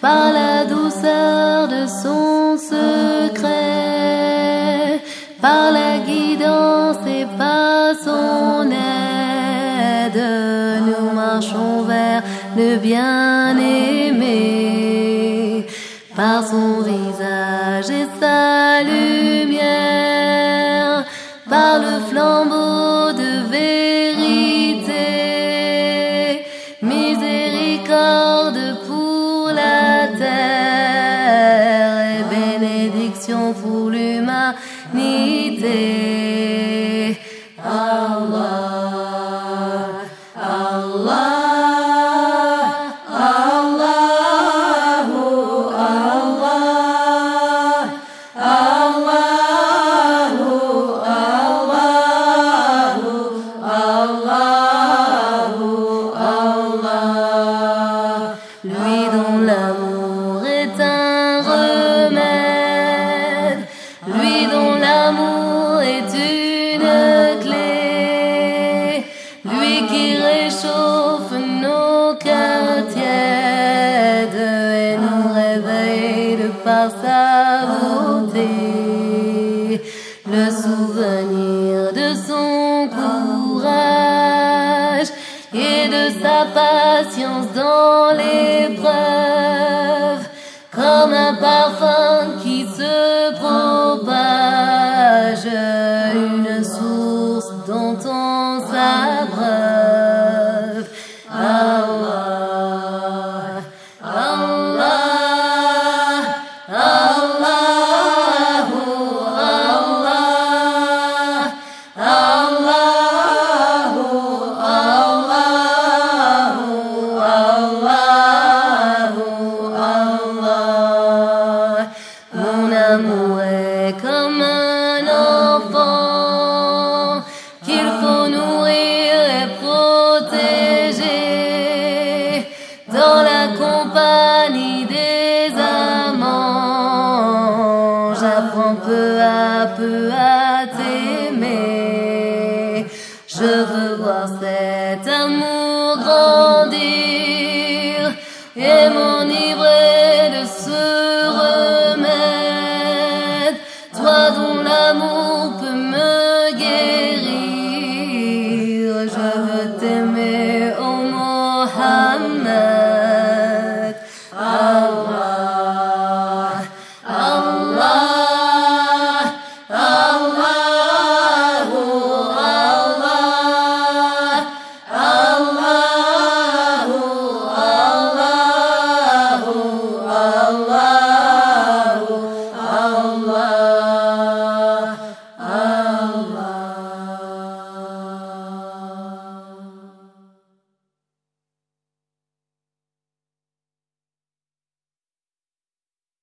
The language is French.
par la douceur de son secret, bien-aimé, par son visage et sa lumière, par le flambeau lui qui réchauffe nos cœurs tièdes et nous réveille par sa beauté, le souvenir de son courage et de sa patience dans l'épreuve, comme un parfum qui se prend une source l'amour est comme un enfant qu'il faut nourrir et protéger dans la compagnie des amants. J'apprends peu à peu à t'aimer. Je veux voir cet amour. Allah